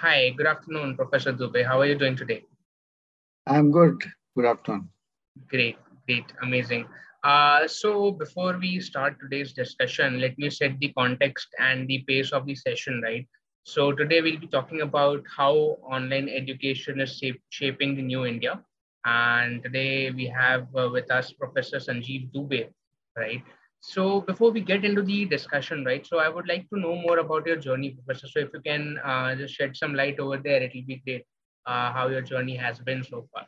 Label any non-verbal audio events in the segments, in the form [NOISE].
Hi, good afternoon, Professor Dubey. How are you doing today? I'm good. Good afternoon. Great, great, amazing. Uh, so before we start today's discussion, let me set the context and the pace of the session, right? So today we'll be talking about how online education is shaping the new India. And today we have uh, with us Professor Sanjeev Dubey, right? So before we get into the discussion, right? So I would like to know more about your journey, Professor. So if you can uh, just shed some light over there, it will be great. Uh, how your journey has been so far.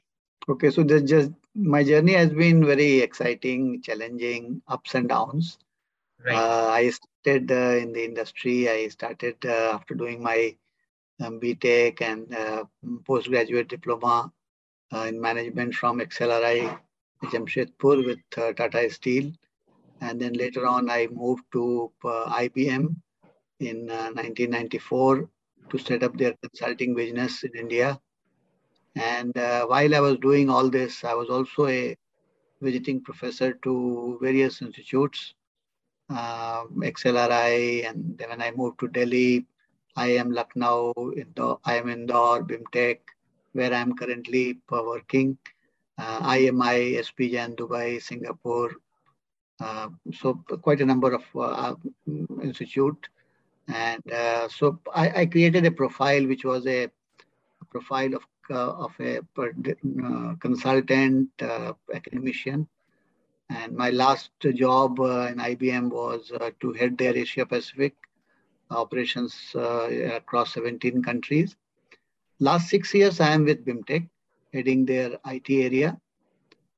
Okay, so this just my journey has been very exciting, challenging, ups and downs. Right. Uh, I started uh, in the industry. I started uh, after doing my um, BTech and uh, postgraduate diploma uh, in management from XLRI Jamshedpur with uh, Tata Steel. And then later on, I moved to IBM in 1994 to set up their consulting business in India and uh, while I was doing all this, I was also a visiting professor to various institutes, uh, XLRI, and then when I moved to Delhi, IIM Lucknow, Indore, IIM Indore, BIMTech, where I'm currently working, uh, IMI, SP Jain, Dubai, Singapore. Uh, so quite a number of uh, institute. And uh, so I, I, created a profile, which was a, a profile of uh, of a uh, consultant uh, academician. And my last job in IBM was to head their Asia Pacific operations across 17 countries. Last six years, I am with BIMTech, heading their IT area.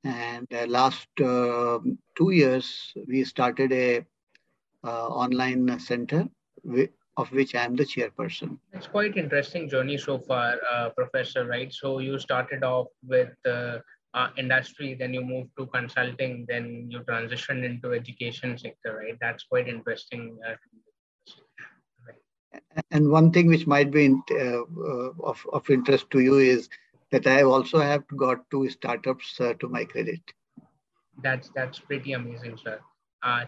And uh, last uh, two years, we started a uh, online center of which I am the chairperson. It's quite interesting journey so far, uh, Professor. Right. So you started off with uh, uh, industry, then you moved to consulting, then you transitioned into education sector. Right. That's quite interesting. Uh, and one thing which might be in, uh, uh, of, of interest to you is that I also have got two startups to my credit. That's that's pretty amazing, sir.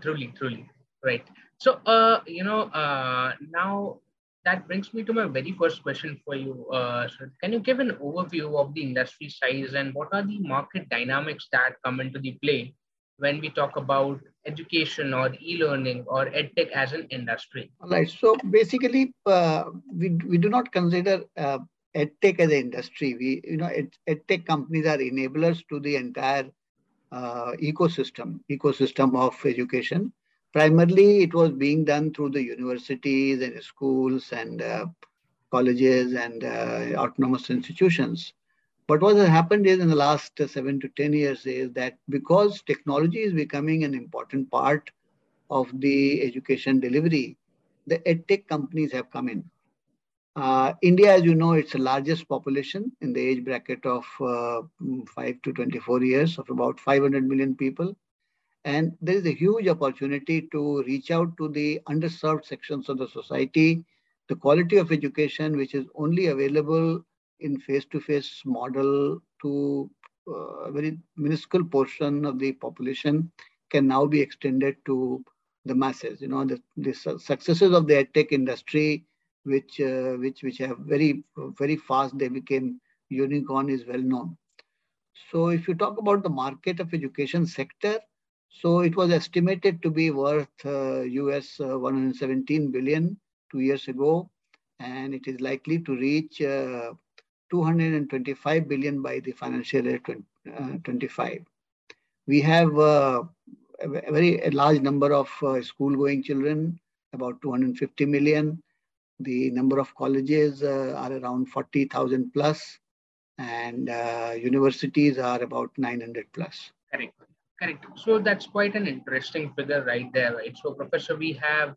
truly, truly, right. So, uh, you know, uh, now that brings me to my very first question for you. Uh, so can you give an overview of the industry size and what are the market dynamics that come into the play when we talk about education or e-learning or edtech as an industry? All right. So basically, uh, we, we do not consider uh, edtech as an industry. We, you know, ed, edtech companies are enablers to the entire uh, ecosystem, ecosystem of education primarily it was being done through the universities and schools and uh, colleges and uh, autonomous institutions. But what has happened is in the last seven to 10 years is that because technology is becoming an important part of the education delivery, the edtech companies have come in. Uh, India, as you know, it's the largest population in the age bracket of uh, 5 to 24 years of about 500 million people. And there is a huge opportunity to reach out to the underserved sections of the society. The quality of education, which is only available in face-to-face model to uh, a very minuscule portion of the population, can now be extended to the masses. You know, the, the successes of the edtech industry, which uh, which which have very very fast they became unicorn, is well known. So, if you talk about the market of education sector, so it was estimated to be worth uh, US uh, 117 billion two years ago, and it is likely to reach uh, 225 billion by the financial year 2025. Uh, we have a very a large number of uh, school-going children, about 250 million. The number of colleges are around 40,000 plus, and universities are about 900 plus. Correct. Correct. So that's quite an interesting figure right there, right? So, Professor, we have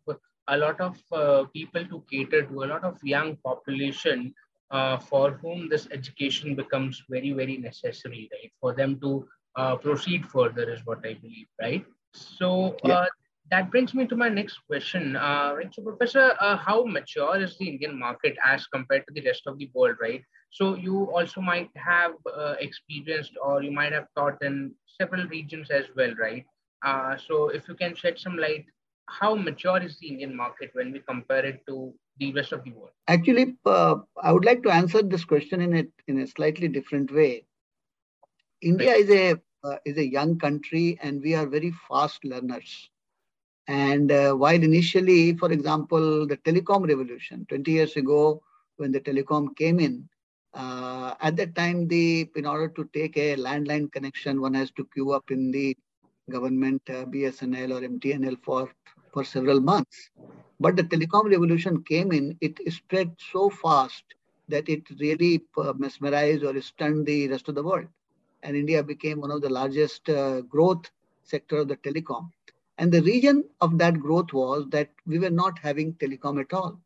a lot of uh, people to cater to, a lot of young population uh, for whom this education becomes very, very necessary, right? For them to uh, proceed further is what I believe, right? So, yeah. Uh, that brings me to my next question. Uh, right? So, Professor, uh, how mature is the Indian market as compared to the rest of the world, right? So, you also might have experienced or you might have taught in several regions as well, right? Uh, so if you can shed some light, how mature is the Indian market when we compare it to the rest of the world? Actually, uh, I would like to answer this question in a, in a slightly different way. India right. is a uh, is a young country and we are very fast learners. And uh, while initially, for example, the telecom revolution 20 years ago, when the telecom came in, uh, at that time, the in order to take a landline connection, one has to queue up in the government uh, BSNL or MTNL for, for several months. But the telecom revolution came in, it spread so fast that it really uh, mesmerized or stunned the rest of the world. And India became one of the largest uh, growth sector of the telecom. And the reason of that growth was that we were not having telecom at all.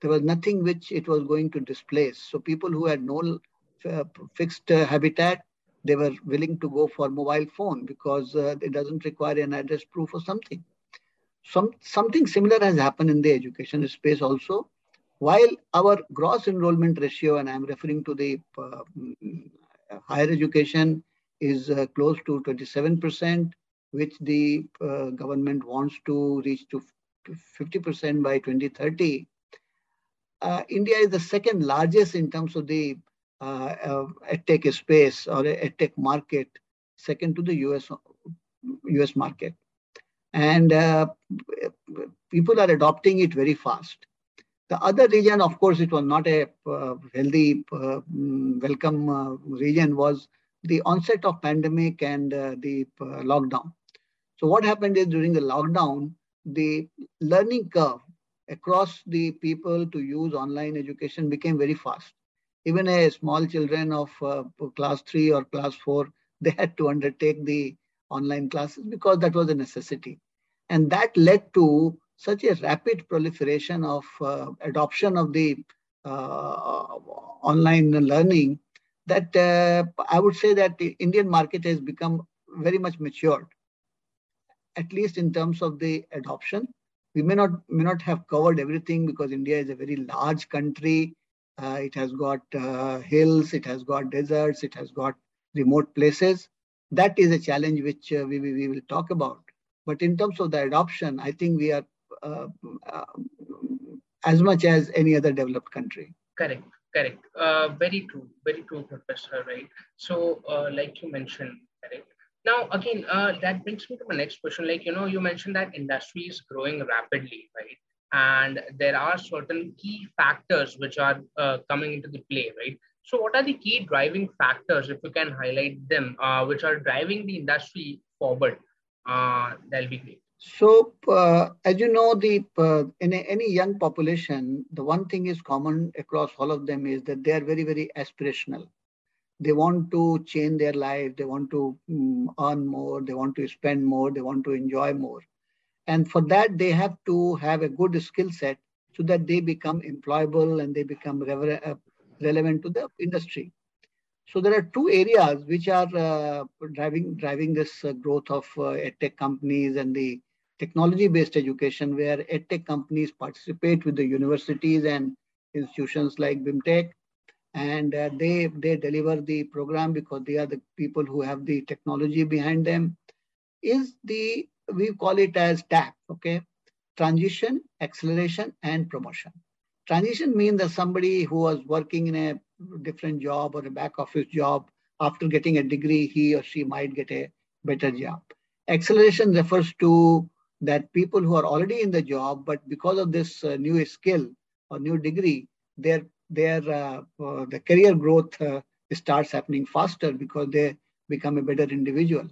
There was nothing which it was going to displace. So people who had no uh, fixed uh, habitat, they were willing to go for mobile phone because uh, it doesn't require an address proof or something. Some, something similar has happened in the education space also. While our gross enrollment ratio, and I'm referring to the uh, mm, higher education, is uh, close to 27%, which the uh, government wants to reach to 50% by 2030 uh, India is the second largest in terms of the uh, uh, edtech space or tech market, second to the US, US market. And uh, people are adopting it very fast. The other region, of course, it was not a uh, healthy, mm, welcome region, was the onset of pandemic and the lockdown. So what happened is during the lockdown, the learning curve across the people to use online education became very fast. Even a small children of uh, class three or class four, [LAUGHS] they had to undertake the online classes because that was a necessity. And that led to such a rapid proliferation of uh, adoption of the uh, online learning that uh, I would say that the Indian market has become very much matured, at least in terms of the adoption we may not may not have covered everything because India is a very large country. Uh, it has got uh, hills, it has got deserts, it has got remote places. That is a challenge which uh, we, we, will talk about. But in terms of the adoption, I think we are uh, uh, as much as any other developed country. Correct, correct. Uh, very true, very true, Professor. Right. So, like you mentioned, correct now, again, uh, that brings me to my next question. Like, you know, you mentioned that industry is growing rapidly, right? And there are certain key factors which are uh, coming into the play, right? So, what are the key driving factors, if you can highlight them, uh, which are driving the industry forward? Uh, that'll be great. So, uh, as you know, the uh, in a, any young population, the one thing is common across all of them is that they are very, very aspirational they want to change their life, they want to um, earn more, they want to spend more, they want to enjoy more. And for that, they have to have a good skill set so that they become employable and they become uh, relevant to the industry. So there are two areas which are uh, driving driving this uh, growth of uh, edtech companies and the technology-based education, where edtech companies participate with the universities and institutions like BIMTech, and uh, they they deliver the program because they are the people who have the technology behind them is the we call it as tap okay? Transition acceleration and promotion. Transition means that somebody who was working in a different job or a back office job after getting a degree he or she might get a better job. Acceleration refers to that people who are already in the job but because of this uh, new skill or new degree they're their uh, uh, the career growth uh, starts happening faster because they become a better individual.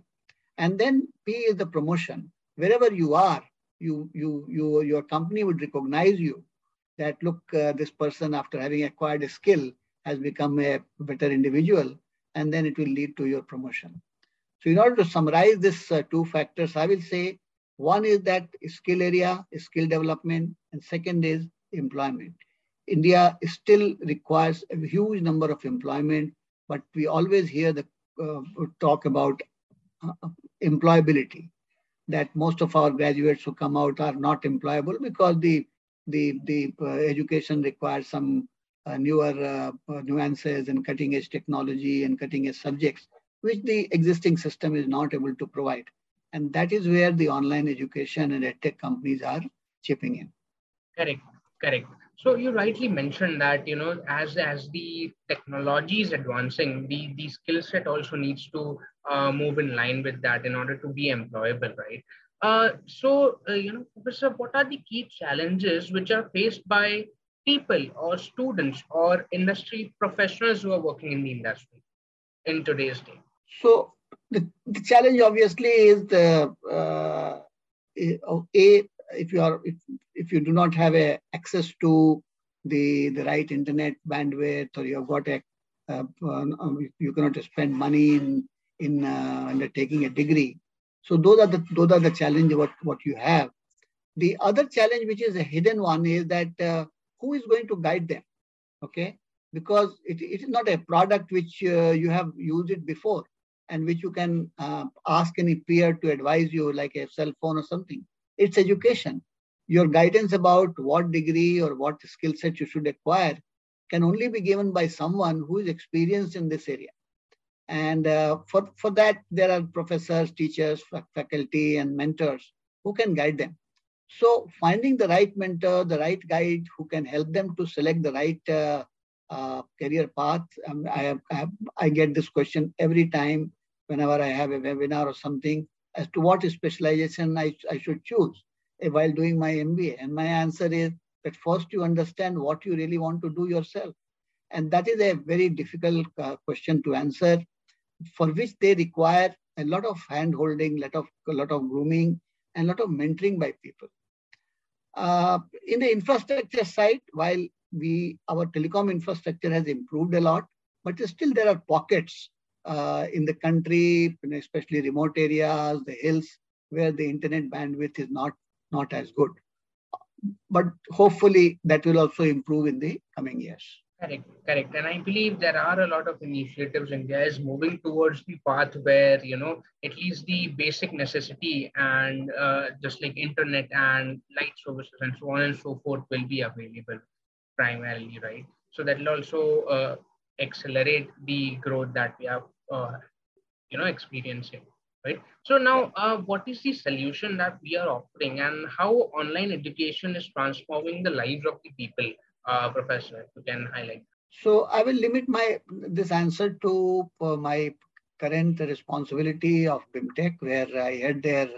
And then P is the promotion. Wherever you are, you you you your company would recognize you that look this person after having acquired a skill has become a better individual and then it will lead to your promotion so in order to summarize this uh, two factors i will say one is that skill area skill development and second is employment India still requires a huge number of employment, but we always hear the uh, talk about uh, employability, that most of our graduates who come out are not employable because the the the uh, education requires some uh, newer uh, nuances and cutting edge technology and cutting edge subjects, which the existing system is not able to provide. And that is where the online education and edtech companies are chipping in. Correct, correct. So you rightly mentioned that you know as as the technology is advancing, the the skill set also needs to uh, move in line with that in order to be employable, right? Uh, so uh, you know, Professor, what are the key challenges which are faced by people or students or industry professionals who are working in the industry in today's day? So the, the challenge obviously is the uh, a if you are if, if you do not have a access to the the right internet bandwidth or you have got a uh, uh, you cannot spend money in in uh, undertaking a degree. So those are the those are the challenge what what you have. The other challenge which is a hidden one is that uh, who is going to guide them? Okay? Because it, it is not a product which uh, you have used it before and which you can uh, ask any peer to advise you like a cell phone or something it's education. Your guidance about what degree or what skill set you should acquire can only be given by someone who is experienced in this area. And uh, for, for that, there are professors, teachers, faculty, and mentors who can guide them. So finding the right mentor, the right guide who can help them to select the right uh, uh, career path. Um, I, have, I, have, I, get this question every time whenever I have a webinar or something as to what specialization I, I should choose while doing my MBA. And my answer is that first you understand what you really want to do yourself. And that is a very difficult uh, question to answer, for which they require a lot of hand holding, lot of, a lot of grooming, and a lot of mentoring by people. Uh, in the infrastructure side, while we our telecom infrastructure has improved a lot, but still there are pockets uh, in the country, especially remote areas, the hills, where the internet bandwidth is not, not as good. But hopefully that will also improve in the coming years. Correct, correct. And I believe there are a lot of initiatives. India is moving towards the path where, you know, at least the basic necessity and uh, just like internet and light services and so on and so forth will be available primarily, right? So that will also uh, accelerate the growth that we have, uh, you know, experiencing, right? So now, uh, what is the solution that we are offering, and how online education is transforming the lives of the people, uh, Professor? You can highlight. So I will limit my this answer to uh, my current responsibility of BIMTech, where I had their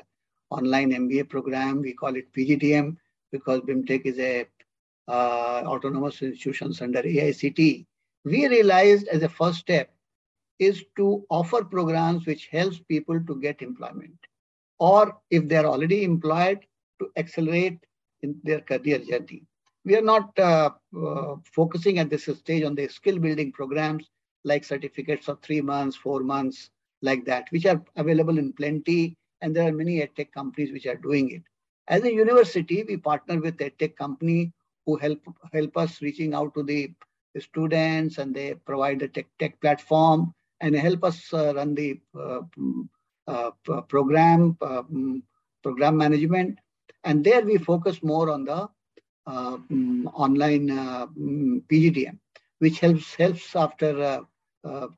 online MBA program. We call it PGDM because BIMTech is a uh, autonomous institutions under AICTE we realized as a first step is to offer programs which helps people to get employment or if they're already employed to accelerate in their career journey. We are not uh, uh, focusing at this stage on the skill building programs like certificates of three months, four months, like that, which are available in plenty. And there are many edtech companies which are doing it. As a university, we partner with edtech company who help help us reaching out to the students and they provide the tech, tech platform and help us uh, run the uh, mm, uh, program mm, program management. And there we focus more on the mm, online PGDM, which helps helps after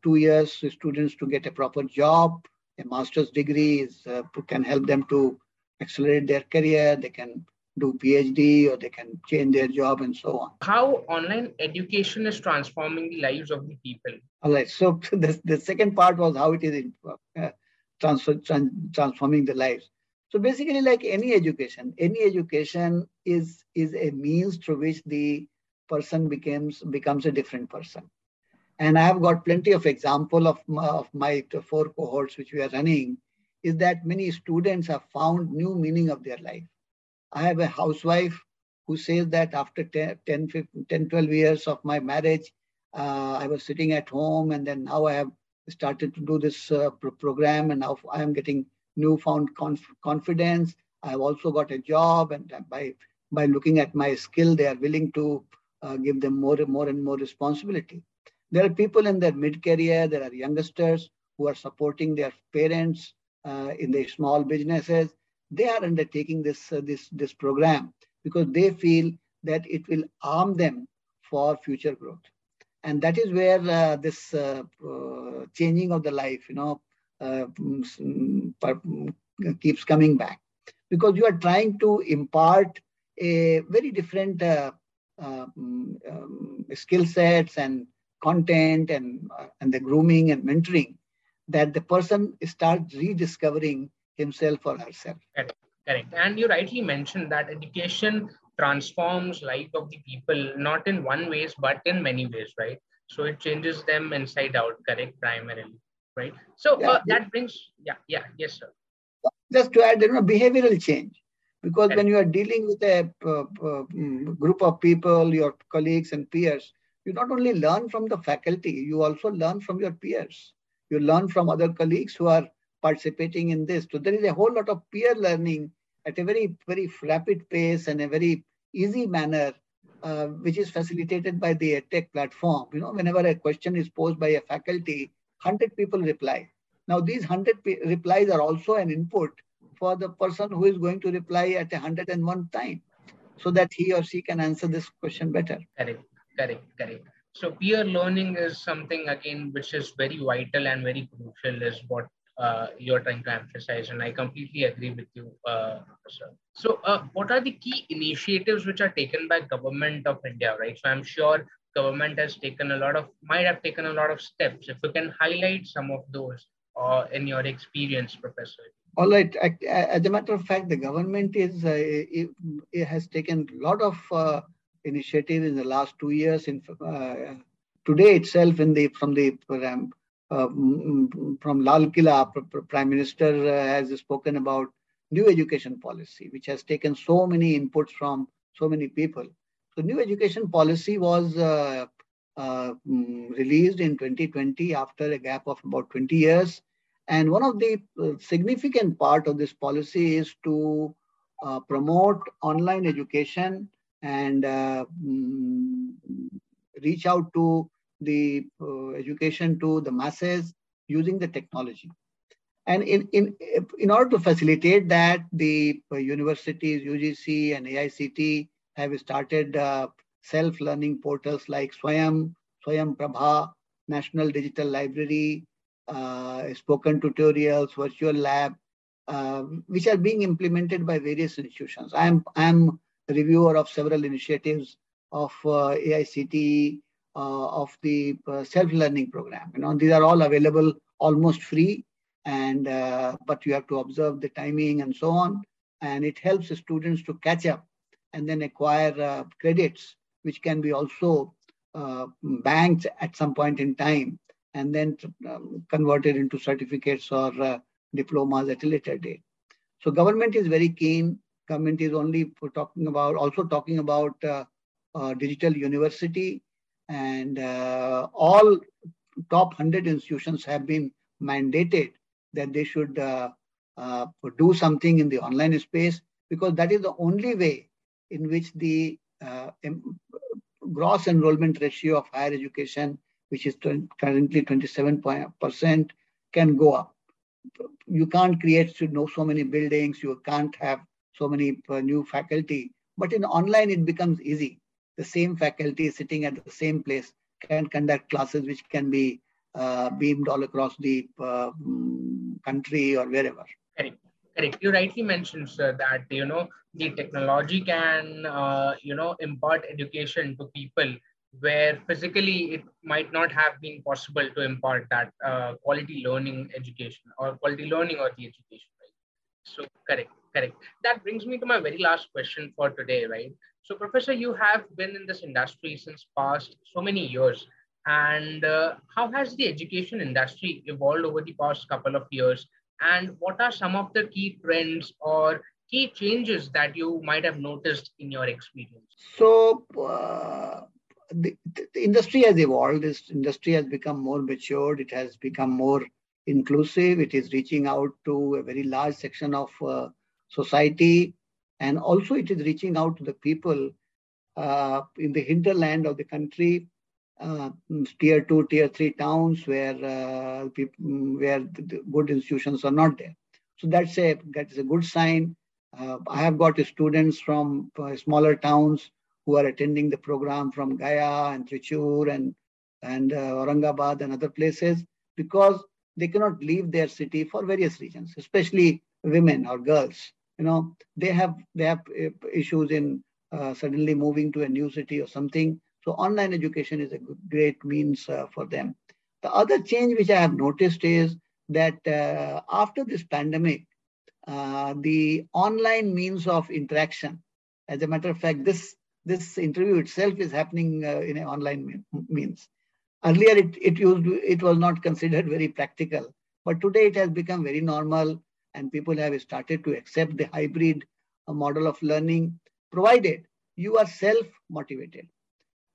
two years students to get a proper job. A master's degree is, can help them to accelerate their career. They can do PhD or they can change their job and so on. How online education is transforming the lives of the people? All right. So [LAUGHS] the, the second part was how it is uh, transfer, trans, transforming the lives. So basically, like any education, any education is is a means through which the person becomes becomes a different person. And I have got plenty of example of, of my four cohorts which we are running, is that many students have found new meaning of their life I have a housewife who says that after 10, 10, 15, 10 12 years of my marriage, uh, I was sitting at home and then now I have started to do this uh, pro program and now I am getting newfound conf confidence. I've also got a job and by, by looking at my skill, they are willing to uh, give them more and more and more responsibility. There are people in their mid-career, there are youngsters who are supporting their parents uh, in their small businesses they are undertaking this, uh, this, this program because they feel that it will arm them for future growth. And that is where uh, this uh, uh changing of the life, you know, uh, mm, mm, keeps coming back because you are trying to impart a very different mm, um, skill sets and content and, and the grooming and mentoring that the person starts rediscovering himself or herself. Correct. Correct. And you rightly mentioned that education transforms life of the people, not in one ways, but in many ways, right? So it changes them inside out, correct, primarily, right? So yeah. uh, that brings, yeah, yeah, yes, sir. Just to add, you know, behavioral change. Because correct. when you are dealing with a uh, uh, mm, group of people, your colleagues and peers, you not only learn from the faculty, you also learn from your peers. You learn from other colleagues who are participating in this. So there is a whole lot of peer learning at a very, very rapid pace and a very easy manner, uh, which is facilitated by the EdTech platform. You know, whenever a question is posed by a faculty, 100 people reply. Now, these 100 replies are also an input for the person who is going to reply at 101 time so that he or she can answer this question better. Correct, correct, correct. So peer learning is something again which is very vital and very crucial is what uh, you're trying to emphasize, and I completely agree with you, uh, Professor. So, uh, what are the key initiatives which are taken by government of India, right? So, I'm sure government has taken a lot of, might have taken a lot of steps. If you can highlight some of those uh, in your experience, Professor. All right. As a matter of fact, the government is uh, it, it, has taken a lot of uh, initiative in the last two years. In uh, today itself, in the from the program from Lal Killa, Prime Minister uh, has spoken about new education policy, which has taken so many inputs from so many people. So new education policy was uh, uh, released in 2020 after a gap of about 20 years. And one of the significant part of this policy is to uh, promote online education and uh, reach out to the uh, education to the masses using the technology. And in, in, in order to facilitate that, the uh, universities, UGC and AICTE have started uh, self-learning portals like Swayam, Swayam Prabha, National Digital Library, uh, spoken tutorials, virtual lab, uh, which are being implemented by various institutions. I'm, I'm a reviewer of several initiatives of uh, AICTE, of the uh, self-learning program. You know, these are all available almost free, and uh, but you have to observe the timing and so on. And it helps students to catch up and then acquire credits, which can be also banked at some point in time and then um, converted into certificates or uh, diplomas at a later date. So government is very keen. Government is only talking about also talking about uh, uh, digital university and uh, all top 100 institutions have been mandated that they should uh, uh, do something in the online space because that is the only way in which the uh, gross enrollment ratio of higher education, which is currently 27%, can go up. You can't create you know so many buildings, you can't have so many uh, new faculty, but in online it becomes easy the same faculty sitting at the same place can conduct classes which can be uh, beamed all across the uh, country or wherever. Correct. Correct. You rightly mentioned, sir, that you know the technology can uh, you know impart education to people where physically it might not have been possible to impart that uh, quality learning education or quality learning or the education. Right? So correct, correct. That brings me to my very last question for today, right? So, Professor, you have been in this industry since past so many years. And uh, how has the education industry evolved over the past couple of years? And what are some of the key trends or key changes that you might have noticed in your experience? So, uh, the, the, industry has evolved. This industry has become more matured. It has become more inclusive. It is reaching out to a very large section of uh, society. And also it is reaching out to the people uh, in the hinterland of the country, uh, tier two, tier three towns where uh, people, where the good institutions are not there. So that's a that's a good sign. Uh, I have got students from uh, smaller towns who are attending the program from Gaya and Trichur and and uh, Aurangabad and other places because they cannot leave their city for various reasons, especially women or girls you know they have they have uh, issues in uh, suddenly moving to a new city or something. So online education is a great means uh, for them. The other change which I have noticed is that uh, after this pandemic, uh, the online means of interaction, as a matter of fact, this this interview itself is happening uh, in an online means. Earlier, it, it, used, it was not considered very practical, but today it has become very normal and people have started to accept the hybrid uh, model of learning, provided you are self-motivated.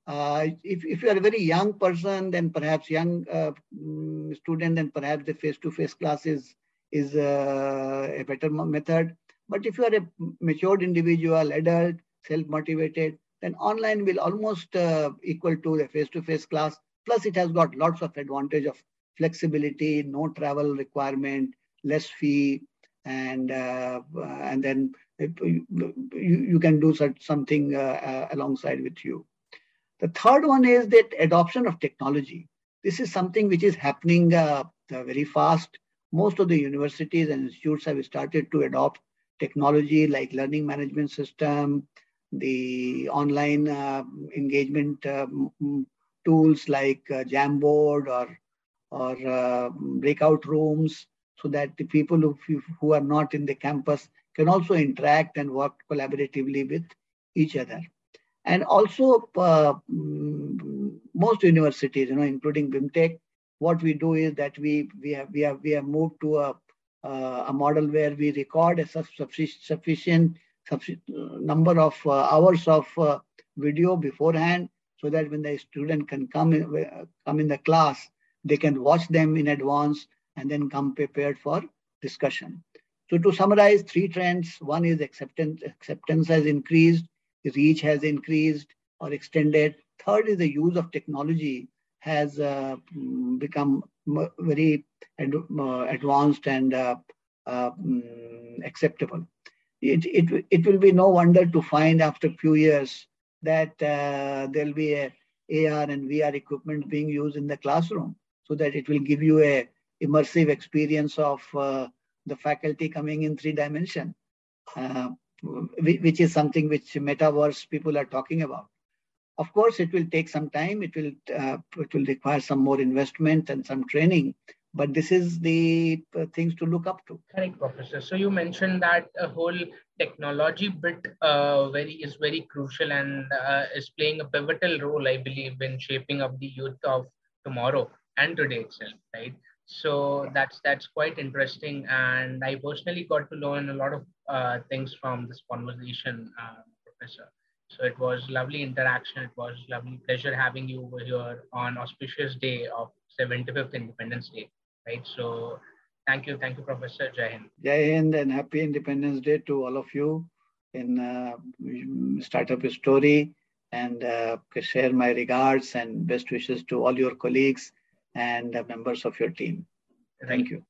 Uh, if, if you are a very young person, then perhaps young uh, mm, student, then perhaps the face-to-face class is, is uh, a better method. But if you are a matured individual, adult, self-motivated, then online will almost uh, equal to the face-to-face class Plus, it has got lots of advantage of flexibility, no travel requirement, less fee, and uh, and then you, you can do such something uh, uh, alongside with you. The third one is that adoption of technology. This is something which is happening very fast. Most of the universities and institutes have started to adopt technology like learning management system, the online uh, engagement um, tools like uh, Jamboard or, or uh, breakout rooms so that the people who, who are not in the campus can also interact and work collaboratively with each other. And also uh, mm, most universities, you know, including BIMTech, what we do is that we, we, have, we, have, we have moved to a, uh, a model where we record a sufficient, sufficient, number of uh, hours of uh, video beforehand so that when the student can come in, uh, come in the class, they can watch them in advance and then come prepared for discussion. So to summarize, three trends. One is acceptance, acceptance has increased, reach has increased or extended. Third is the use of technology has uh, become very ad advanced and uh, uh, mm, acceptable. It, it, it will be no wonder to find after a few years that uh, there'll be a AR and VR equipment being used in the classroom so that it will give you a immersive experience of uh, the faculty coming in three dimension, uh, which is something which metaverse people are talking about. Of course, it will take some time. It will uh, it will require some more investment and some training, but this is the uh, things to look up to correct professor so you mentioned that a whole technology bit uh, very is very crucial and uh, is playing a pivotal role i believe in shaping up the youth of tomorrow and today itself right so that's that's quite interesting. And i personally got to learn a lot of uh, things from this conversation uh, professor. So it was lovely interaction. It was lovely pleasure having you over here on auspicious day of 75th independence day right? So thank you, thank you, Professor. Jai Hind. And happy Independence Day to all of you in uh, Startup Story and uh, share my regards and best wishes to all your colleagues and the members of your team. Thank you.